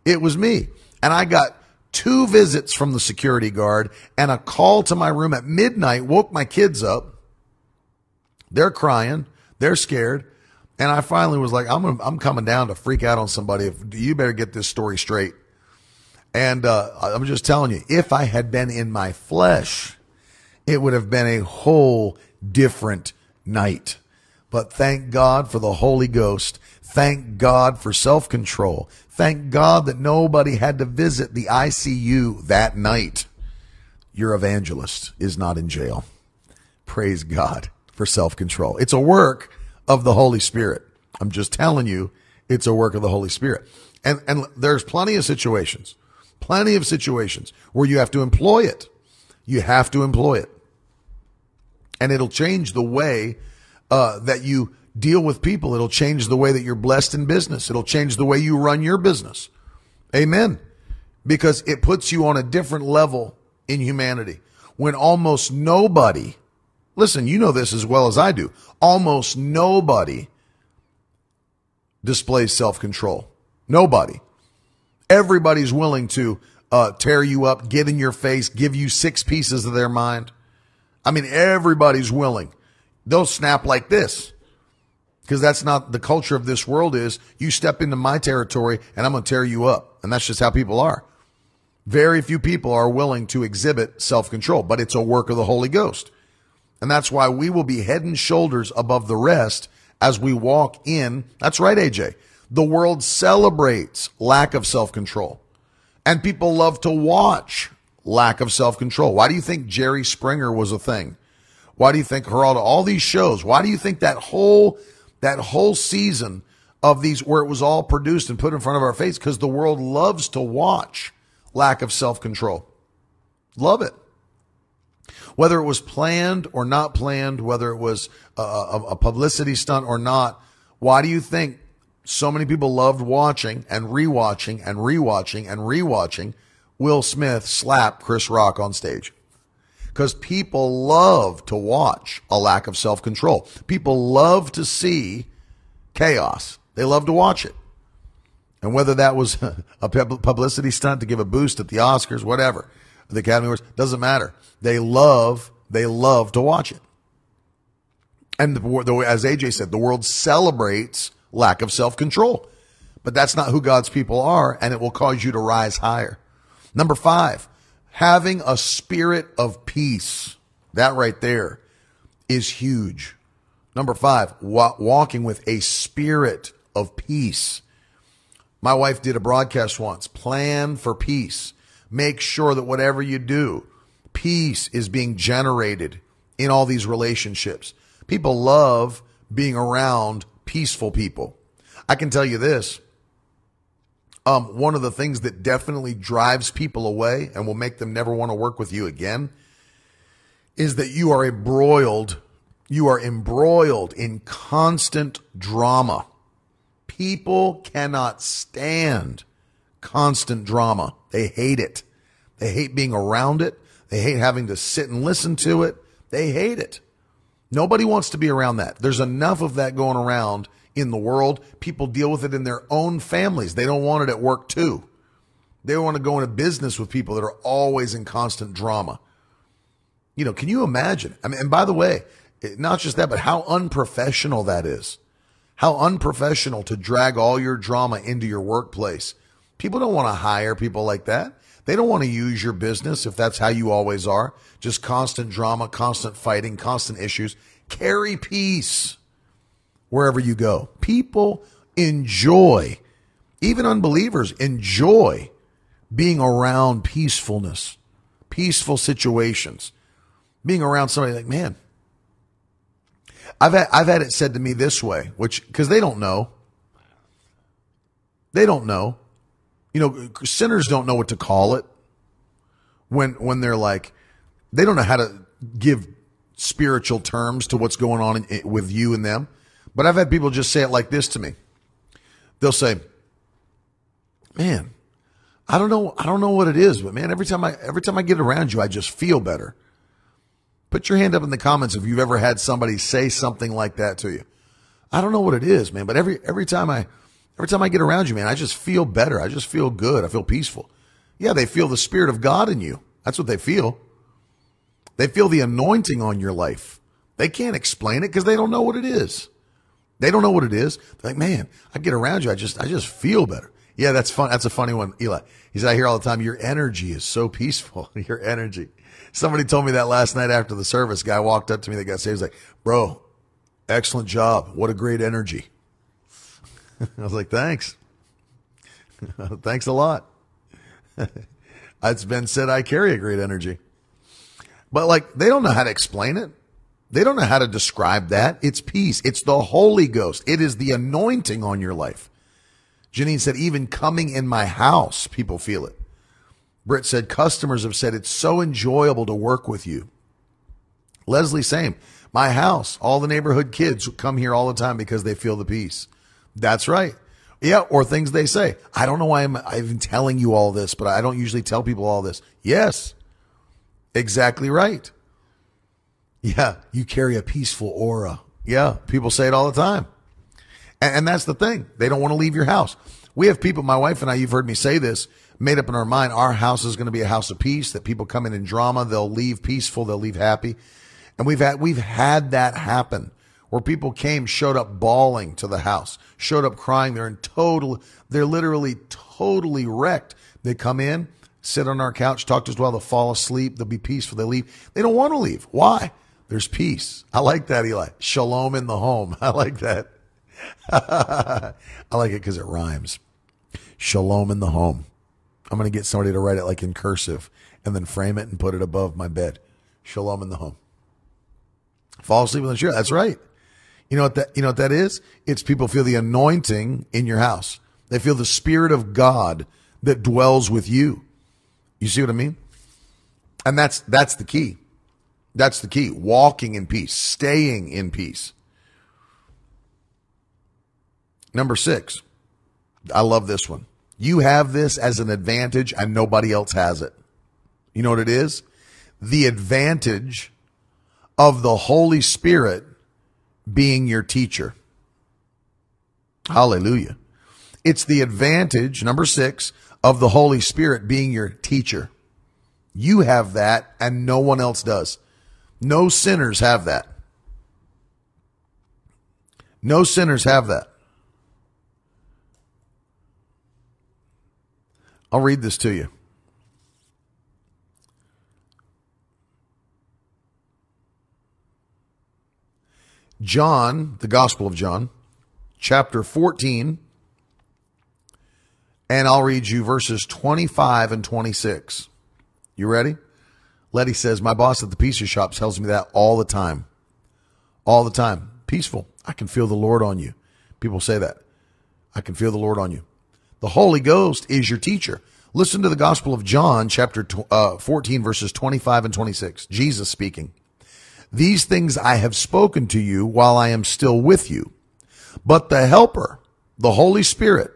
It was me. And I got two visits from the security guard and a call to my room at midnight, woke my kids up. They're crying. They're scared. And I finally was like, I'm, I'm coming down to freak out on somebody. If you better get this story straight. And, uh, I'm just telling you, if I had been in my flesh, it would have been a whole different night. But thank God for the Holy Ghost. Thank God for self control. Thank God that nobody had to visit the ICU that night. Your evangelist is not in jail. Praise God for self control. It's a work of the Holy Spirit. I'm just telling you, it's a work of the Holy Spirit. And, and there's plenty of situations, plenty of situations where you have to employ it. You have to employ it. And it'll change the way uh, that you deal with people. It'll change the way that you're blessed in business. It'll change the way you run your business. Amen. Because it puts you on a different level in humanity when almost nobody, listen, you know this as well as I do, almost nobody displays self control. Nobody. Everybody's willing to uh, tear you up, get in your face, give you six pieces of their mind. I mean, everybody's willing. They'll snap like this because that's not the culture of this world is you step into my territory and I'm going to tear you up. And that's just how people are. Very few people are willing to exhibit self-control, but it's a work of the Holy Ghost. And that's why we will be head and shoulders above the rest as we walk in. That's right, AJ. The world celebrates lack of self-control and people love to watch lack of self-control. Why do you think Jerry Springer was a thing? Why do you think Geraldo, all these shows, why do you think that whole that whole season of these where it was all produced and put in front of our face because the world loves to watch lack of self control. Love it. Whether it was planned or not planned, whether it was a, a, publicity stunt or not, why do you think so many people loved watching and rewatching and rewatching and rewatching Will Smith slap Chris Rock on stage? because people love to watch a lack of self control. People love to see chaos. They love to watch it. And whether that was a publicity stunt to give a boost at the Oscars, whatever, the Academy Awards, doesn't matter. They love, they love to watch it. And the, the, as AJ said, the world celebrates lack of self control. But that's not who God's people are, and it will cause you to rise higher. Number five, having a spirit of peace. That right there is huge. Number five, wa- walking with a spirit of peace. My wife did a broadcast once. Plan for peace. Make sure that whatever you do, peace is being generated in all these relationships. People love being around peaceful people. I can tell you this. Um, one of the things that definitely drives people away and will make them never want to work with you again is that you are embroiled, you are embroiled in constant drama. People cannot stand constant drama. They hate it. They hate being around it. They hate having to sit and listen to it. They hate it. Nobody wants to be around that. There's enough of that going around in the world. People deal with it in their own families. They don't want it at work too. They want to go into business with people that are always in constant drama. You know, can you imagine? I mean, and by the way, not just that, but how unprofessional that is. How unprofessional to drag all your drama into your workplace. People don't want to hire people like that. They don't want to use your business if that's how you always are. Just constant drama, constant fighting, constant issues. Carry peace wherever you go. People enjoy, even unbelievers enjoy being around peacefulness, peaceful situations, being around somebody like, man, I've had, I've had it said to me this way, which, cause they don't know. They don't know you know, sinners don't know what to call it when when they're like they don't know how to give spiritual terms to what's going on in, with you and them. But I've had people just say it like this to me. They'll say, "Man, I don't know, I don't know what it is, but man, every time I every time I get around you, I just feel better." Put your hand up in the comments if you've ever had somebody say something like that to you. I don't know what it is, man, but every every time I Every time I get around you, man, I just feel better. I just feel good. I feel peaceful. Yeah, they feel the Spirit of God in you. That's what they feel. They feel the anointing on your life. They can't explain it because they don't know what it is. They don't know what it is. They're like, man, I get around you. I just, I just feel better. Yeah, that's fun. That's a funny one, Eli. He said, I hear all the time, your energy is so peaceful. your energy. Somebody told me that last night after the service. Guy walked up to me that got saved. He's like, bro, excellent job. What a great energy. I was like, thanks. thanks a lot. it's been said I carry a great energy. But like, they don't know how to explain it. They don't know how to describe that. It's peace. It's the Holy Ghost. It is the anointing on your life. Janine said, even coming in my house, people feel it. Britt said, customers have said it's so enjoyable to work with you. Leslie, same. My house, all the neighborhood kids come here all the time because they feel the peace. That's right. Yeah, or things they say. I don't know why I'm I'm telling you all this, but I don't usually tell people all this. Yes. Exactly right. Yeah, you carry a peaceful aura. Yeah, people say it all the time. And, and that's the thing. They don't want to leave your house. We have people, my wife and I, you've heard me say this, made up in our mind, our house is going to be a house of peace, that people come in in drama, they'll leave peaceful, they'll leave happy. And we've had, we've had that happen where people came, showed up bawling to the house, showed up crying. They're in total, they're literally totally wrecked. They come in, sit on our couch, talk to us while they fall asleep. They'll be peaceful. They leave. They don't want to leave. Why? There's peace. I like that, Eli. Shalom in the home. I like that. I like it because it rhymes. Shalom in the home. I'm going to get somebody to write it like in cursive and then frame it and put it above my bed. Shalom in the home. Fall asleep on the chair. That's right. You know what that you know what that is? It's people feel the anointing in your house. They feel the spirit of God that dwells with you. You see what I mean? And that's that's the key. That's the key. Walking in peace, staying in peace. Number 6. I love this one. You have this as an advantage and nobody else has it. You know what it is? The advantage of the Holy Spirit being your teacher. Hallelujah. It's the advantage, number six, of the Holy Spirit being your teacher. You have that and no one else does. No sinners have that. No sinners have that. I'll read this to you. John, the Gospel of John, chapter 14, and I'll read you verses 25 and 26. You ready? Letty says, My boss at the pizza shop tells me that all the time. All the time. Peaceful. I can feel the Lord on you. People say that. I can feel the Lord on you. The Holy Ghost is your teacher. Listen to the Gospel of John, chapter uh, 14, verses 25 and 26. Jesus speaking. These things I have spoken to you while I am still with you. But the Helper, the Holy Spirit,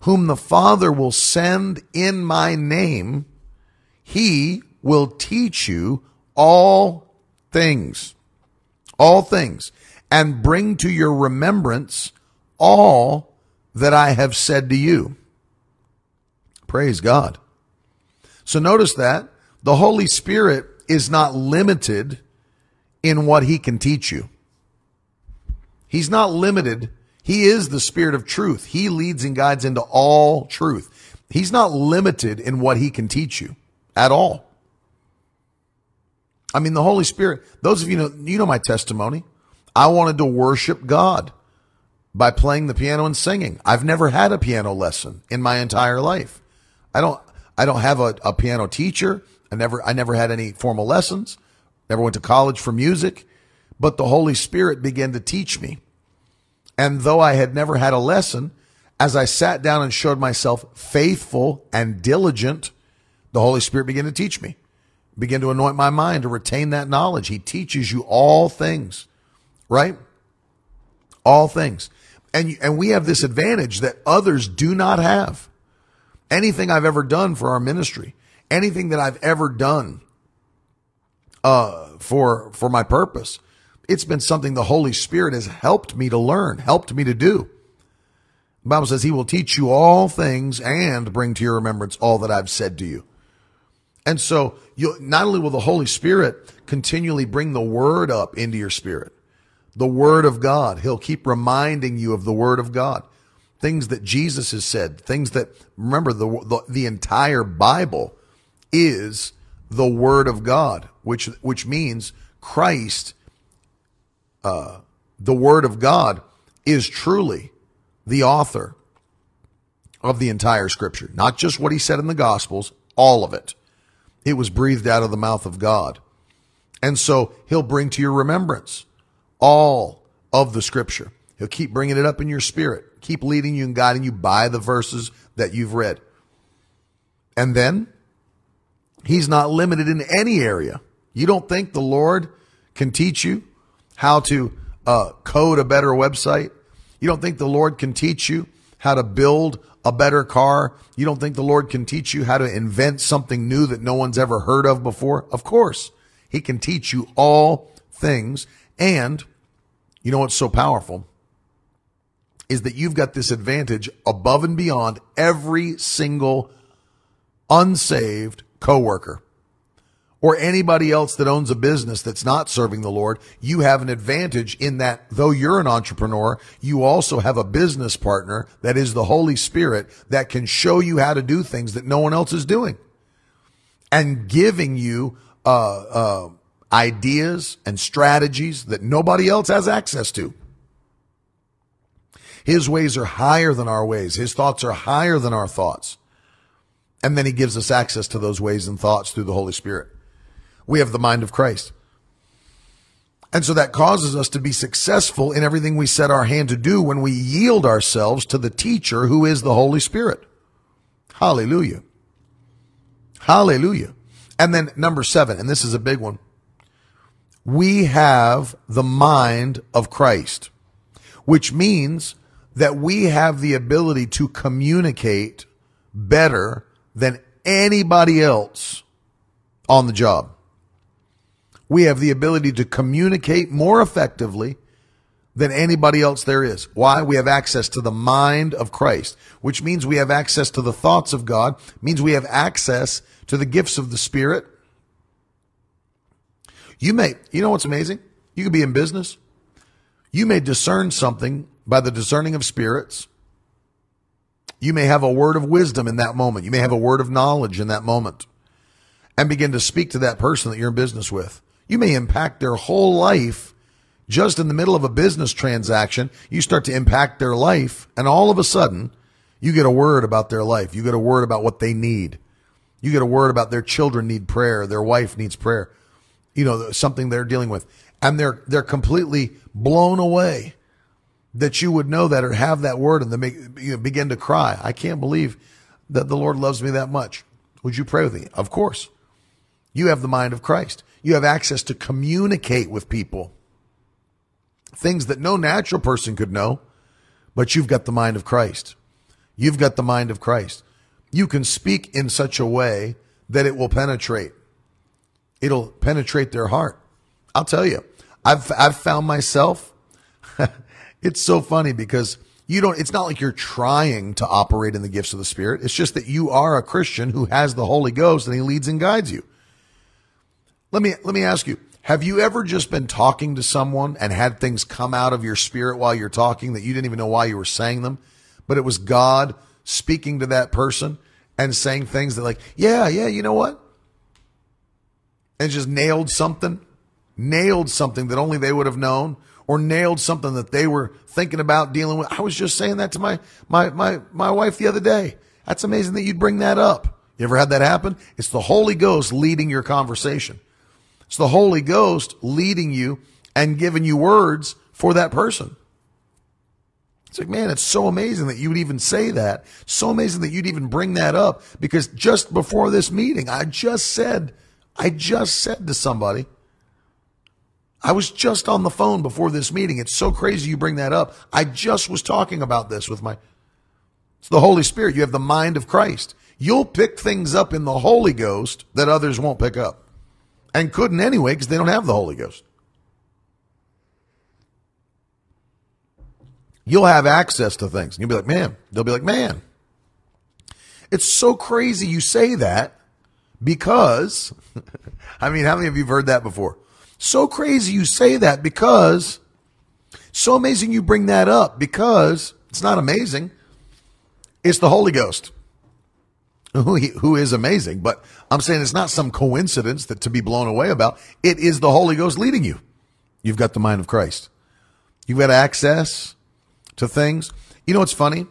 whom the Father will send in my name, he will teach you all things, all things, and bring to your remembrance all that I have said to you. Praise God. So notice that the Holy Spirit is not limited in what he can teach you. He's not limited. He is the spirit of truth. He leads and guides into all truth. He's not limited in what he can teach you at all. I mean, the Holy Spirit, those of you know, you know my testimony. I wanted to worship God by playing the piano and singing. I've never had a piano lesson in my entire life. I don't, I don't have a, a piano teacher. I never, I never had any formal lessons. Never went to college for music, but the Holy Spirit began to teach me. And though I had never had a lesson, as I sat down and showed myself faithful and diligent, the Holy Spirit began to teach me, began to anoint my mind to retain that knowledge. He teaches you all things, right? All things. And, and we have this advantage that others do not have. Anything I've ever done for our ministry, anything that I've ever done uh, for for my purpose, it's been something the Holy Spirit has helped me to learn, helped me to do. The Bible says He will teach you all things and bring to your remembrance all that I've said to you. And so, you not only will the Holy Spirit continually bring the Word up into your spirit, the Word of God. He'll keep reminding you of the Word of God. Things that Jesus has said, things that, remember, the, the, the entire Bible is the Word of God, which, which means Christ, uh, the Word of God is truly the author of the entire scripture, not just what he said in the gospels, all of it. It was breathed out of the mouth of God. And so he'll bring to your remembrance all of the scripture. He'll keep bringing it up in your spirit, keep leading you and guiding you by the verses that you've read. And then he's not limited in any area. You don't think the Lord can teach you how to uh, code a better website? You don't think the Lord can teach you how to build a better car? You don't think the Lord can teach you how to invent something new that no one's ever heard of before? Of course. He can teach you all things. And you know what's so powerful? Is that you've got this advantage above and beyond every single unsaved coworker or anybody else that owns a business that's not serving the Lord, you have an advantage in that though you're an entrepreneur, you also have a business partner that is the Holy Spirit that can show you how to do things that no one else is doing and giving you, uh, uh, ideas and strategies that nobody else has access to. His ways are higher than our ways. His thoughts are higher than our thoughts. And then he gives us access to those ways and thoughts through the Holy Spirit. We have the mind of Christ. And so that causes us to be successful in everything we set our hand to do when we yield ourselves to the teacher who is the Holy Spirit. Hallelujah. Hallelujah. And then number seven, and this is a big one we have the mind of Christ, which means that we have the ability to communicate better than anybody else on the job. We have the ability to communicate more effectively than anybody else there is. Why? We have access to the mind of Christ, which means we have access to the thoughts of God, means we have access to the gifts of the Spirit, you may, you know what's amazing? You could be in business. You may discern something by the discerning of spirits. You may have a word of wisdom in that moment. You may have a word of knowledge in that moment and begin to speak to that person that you're in business with. You may impact their whole life just in the middle of a business transaction, you start to impact their life. And all of a sudden, you get a word about their life. You get a word about what they need. You get a word about their children need prayer. Their wife needs prayer. You know, something they're dealing with. And they're, they're completely blown away that you would know that or have that word and they you know, begin to cry. I can't believe that the Lord loves me that much. Would you pray with me? Of course. You have the mind of Christ. You have access to communicate with people. Things that no natural person could know, but you've got the mind of Christ. You've got the mind of Christ. You can speak in such a way that it will penetrate. It'll penetrate their heart. I'll tell you, I've, I've found myself, it's so funny because you don't, it's not like you're trying to operate in the gifts of the Spirit. It's just that you are a Christian who has the Holy Ghost and he leads and guides you. Let me, let me ask you, have you ever just been talking to someone and had things come out of your spirit while you're talking that you didn't even know why you were saying them? But it was God speaking to that person and saying things that like, yeah, yeah, you know what? And just nailed something, nailed something that only they would have known or nailed something that they were thinking about dealing with. I was just saying that to my, my, my, my wife the other day. That's amazing that you'd bring that up. You ever had that happen? It's the Holy Ghost leading your conversation. It's the Holy Ghost leading you and giving you words for that person. It's like, man, it's so amazing that you would even say that. So amazing that you'd even bring that up because just before this meeting, I just said, I just said to somebody, I was just on the phone before this meeting. It's so crazy you bring that up. I just was talking about this with my, it's the Holy Spirit. You have the mind of Christ. You'll pick things up in the Holy Ghost that others won't pick up and couldn't anyway because they don't have the Holy Ghost. You'll have access to things. And you'll be like, man, they'll be like, man, it's so crazy you say that because, I mean, how many of you have heard that before? So crazy you say that because, so amazing you bring that up because it's not amazing. It's the Holy Ghost who, who is amazing. But I'm saying it's not some coincidence that to be blown away about. It is the Holy Ghost leading you. You've got the mind of Christ. You've got access to things. You know what's funny?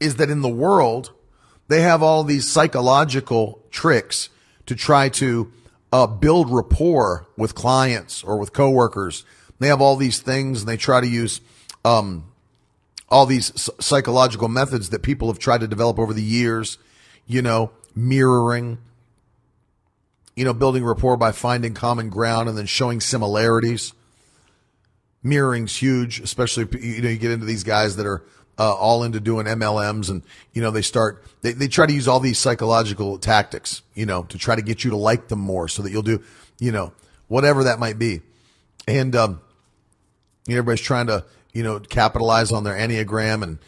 Is that in the world, they have all these psychological tricks to try to uh, build rapport with clients or with coworkers. They have all these things and they try to use um, all these psychological methods that people have tried to develop over the years, you know, mirroring, you know, building rapport by finding common ground and then showing similarities. Mirroring's huge, especially, you know, you get into these guys that are uh, all into doing MLMs and, you know, they start, they, they try to use all these psychological tactics, you know, to try to get you to like them more so that you'll do, you know, whatever that might be. And, um, everybody's trying to, you know, capitalize on their Enneagram and,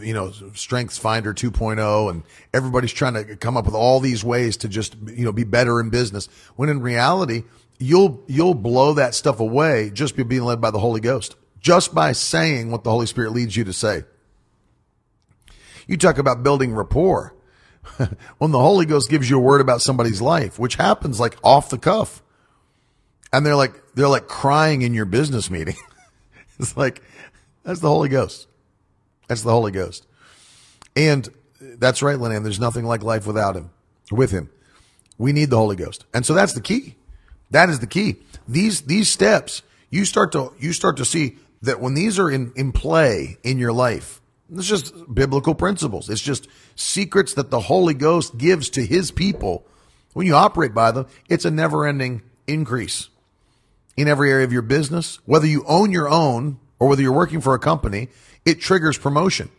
you know, Strengths Finder 2.0 and everybody's trying to come up with all these ways to just, you know, be better in business. When in reality, you'll, you'll blow that stuff away just by being led by the Holy Ghost, just by saying what the Holy Spirit leads you to say. You talk about building rapport. when the Holy Ghost gives you a word about somebody's life, which happens like off the cuff, and they're like, they're like crying in your business meeting. it's like, that's the Holy Ghost. That's the Holy Ghost. And that's right, Lennon. There's nothing like life without him, with him. We need the Holy Ghost. And so that's the key. That is the key. These, these steps, you start to, you start to see that when these are in, in play in your life, it's just biblical principles. It's just secrets that the Holy Ghost gives to his people. When you operate by them, it's a never ending increase in every area of your business. Whether you own your own or whether you're working for a company, it triggers promotion,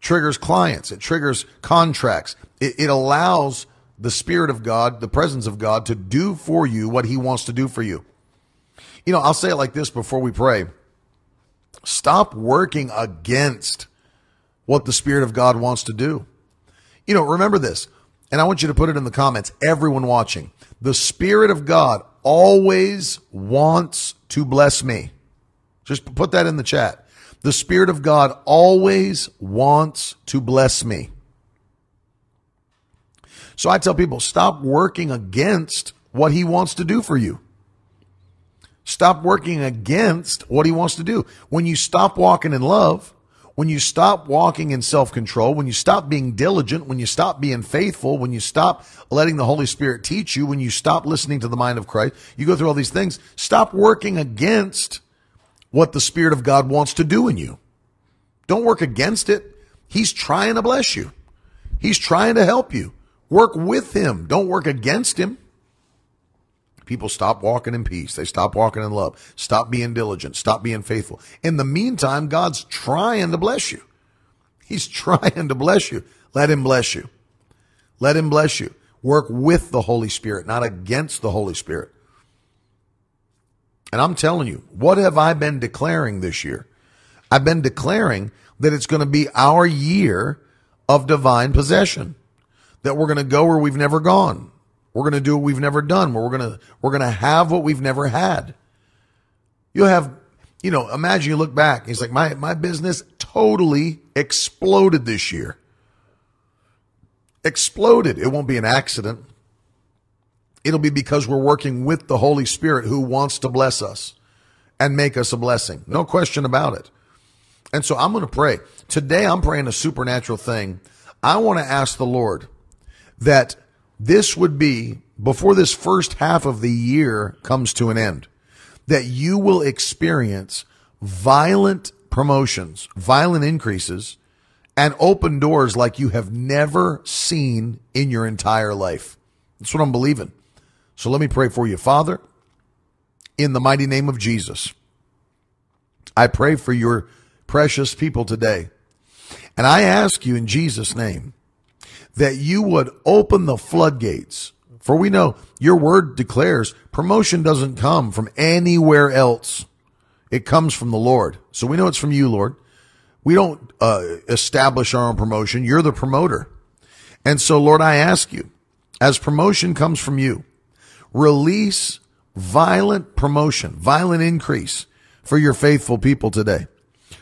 triggers clients, it triggers contracts. It, it allows the Spirit of God, the presence of God to do for you what He wants to do for you. You know, I'll say it like this before we pray. Stop working against what the Spirit of God wants to do. You know, remember this, and I want you to put it in the comments, everyone watching. The Spirit of God always wants to bless me. Just put that in the chat. The Spirit of God always wants to bless me. So I tell people, stop working against what He wants to do for you. Stop working against what he wants to do. When you stop walking in love, when you stop walking in self control, when you stop being diligent, when you stop being faithful, when you stop letting the Holy Spirit teach you, when you stop listening to the mind of Christ, you go through all these things. Stop working against what the Spirit of God wants to do in you. Don't work against it. He's trying to bless you. He's trying to help you. Work with him. Don't work against him. People stop walking in peace. They stop walking in love. Stop being diligent. Stop being faithful. In the meantime, God's trying to bless you. He's trying to bless you. Let him bless you. Let him bless you. Work with the Holy Spirit, not against the Holy Spirit. And I'm telling you, what have I been declaring this year? I've been declaring that it's going to be our year of divine possession, that we're going to go where we've never gone. We're going to do what we've never done. We're going to, we're going to have what we've never had. You'll have, you know, imagine you look back. He's like, my, my business totally exploded this year. Exploded. It won't be an accident. It'll be because we're working with the Holy Spirit who wants to bless us and make us a blessing. No question about it. And so I'm going to pray. Today I'm praying a supernatural thing. I want to ask the Lord that this would be before this first half of the year comes to an end, that you will experience violent promotions, violent increases, and open doors like you have never seen in your entire life. That's what I'm believing. So let me pray for you. Father, in the mighty name of Jesus, I pray for your precious people today. And I ask you in Jesus' name that you would open the floodgates. For we know your word declares promotion doesn't come from anywhere else. It comes from the Lord. So we know it's from you, Lord. We don't uh, establish our own promotion. You're the promoter. And so, Lord, I ask you, as promotion comes from you, release violent promotion, violent increase for your faithful people today.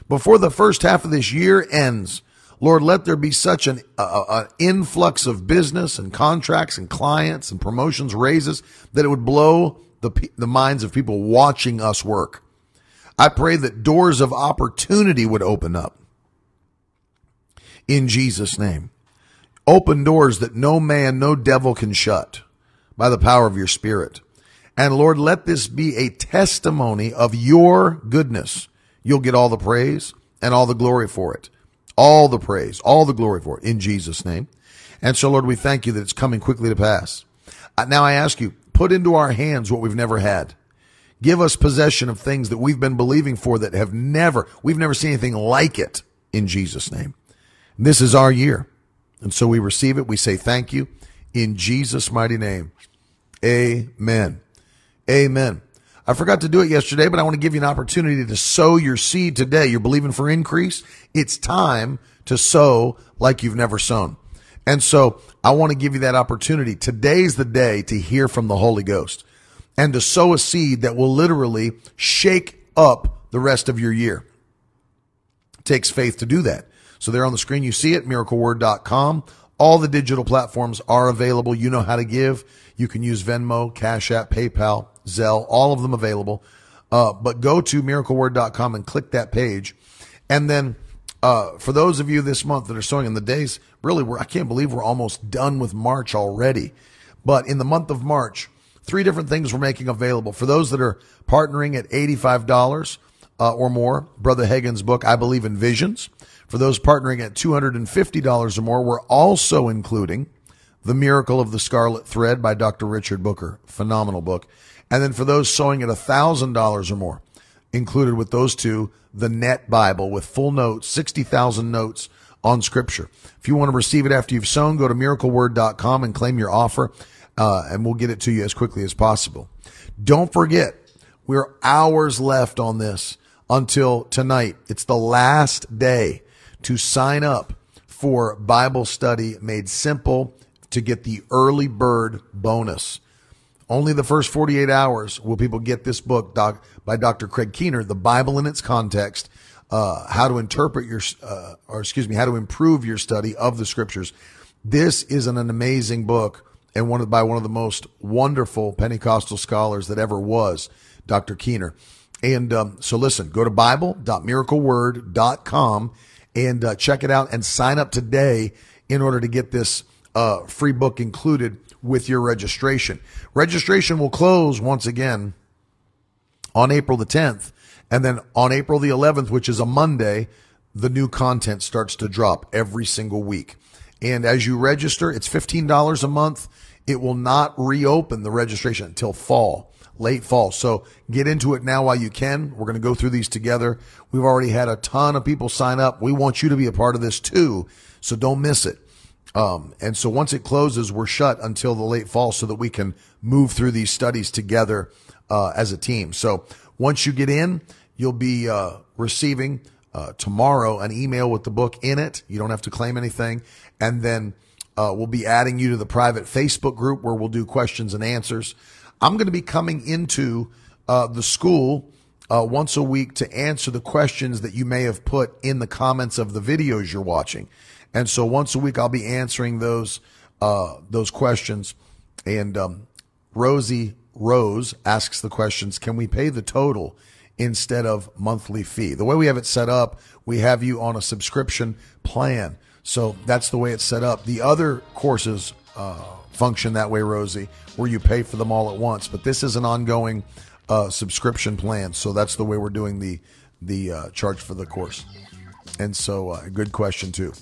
Before the first half of this year ends, Lord, let there be such an uh, uh, influx of business and contracts and clients and promotions, raises that it would blow the, the minds of people watching us work. I pray that doors of opportunity would open up in Jesus' name. Open doors that no man, no devil can shut by the power of your spirit. And Lord, let this be a testimony of your goodness. You'll get all the praise and all the glory for it. All the praise, all the glory for it in Jesus' name. And so, Lord, we thank you that it's coming quickly to pass. Uh, now I ask you, put into our hands what we've never had. Give us possession of things that we've been believing for that have never, we've never seen anything like it in Jesus' name. This is our year. And so we receive it. We say thank you in Jesus' mighty name. Amen. Amen. I forgot to do it yesterday, but I want to give you an opportunity to sow your seed today. You're believing for increase. It's time to sow like you've never sown. And so I want to give you that opportunity. Today's the day to hear from the Holy Ghost and to sow a seed that will literally shake up the rest of your year. It takes faith to do that. So there on the screen, you see it, miracleword.com. All the digital platforms are available. You know how to give. You can use Venmo, Cash App, PayPal, Zelle, all of them available. Uh, but go to miracleword.com and click that page. And then, uh, for those of you this month that are sowing in the days, really, I can't believe we're almost done with March already. But in the month of March, three different things we're making available. For those that are partnering at $85 uh, or more, Brother Hagin's book, I Believe in Visions. For those partnering at $250 or more, we're also including The Miracle of the Scarlet Thread by Dr. Richard Booker. Phenomenal book. And then for those sowing at $1,000 or more, included with those two, the Net Bible with full notes, 60,000 notes on scripture. If you want to receive it after you've sown, go to miracleword.com and claim your offer, uh, and we'll get it to you as quickly as possible. Don't forget, we're hours left on this until tonight. It's the last day to sign up for Bible study made simple to get the early bird bonus. Only the first 48 hours will people get this book doc, by Dr. Craig Keener, The Bible in its Context, uh, how to interpret your, uh, or excuse me, how to improve your study of the scriptures. This is an, an amazing book and one of, by one of the most wonderful Pentecostal scholars that ever was, Dr. Keener. And um, so listen, go to bible.miracleword.com and uh, check it out and sign up today in order to get this uh, free book included with your registration. Registration will close once again on April the 10th. And then on April the 11th, which is a Monday, the new content starts to drop every single week. And as you register, it's $15 a month. It will not reopen the registration until fall late fall. So get into it now while you can. We're going to go through these together. We've already had a ton of people sign up. We want you to be a part of this too. So don't miss it. Um, and so once it closes, we're shut until the late fall so that we can move through these studies together, uh, as a team. So once you get in, you'll be, uh, receiving, uh, tomorrow an email with the book in it. You don't have to claim anything. And then, uh, we'll be adding you to the private Facebook group where we'll do questions and answers. I'm going to be coming into uh, the school uh, once a week to answer the questions that you may have put in the comments of the videos you're watching. And so once a week, I'll be answering those uh, those questions. And um, Rosie Rose asks the questions: Can we pay the total instead of monthly fee? The way we have it set up, we have you on a subscription plan. So that's the way it's set up. The other courses uh, function that way, Rosie, where you pay for them all at once. But this is an ongoing uh, subscription plan, so that's the way we're doing the the uh, charge for the course. And so, uh, good question too.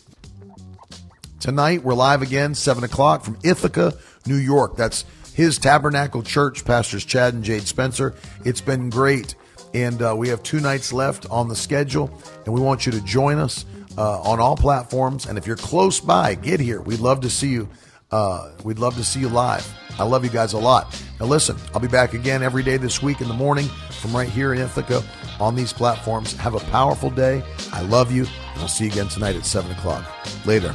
Tonight we're live again, seven o'clock from Ithaca, New York. That's his Tabernacle Church, Pastors Chad and Jade Spencer. It's been great, and uh, we have two nights left on the schedule, and we want you to join us uh, on all platforms. And if you're close by, get here. We'd love to see you uh, we'd love to see you live. I love you guys a lot. Now, listen, I'll be back again every day this week in the morning from right here in Ithaca on these platforms. Have a powerful day. I love you, and I'll see you again tonight at 7 o'clock. Later.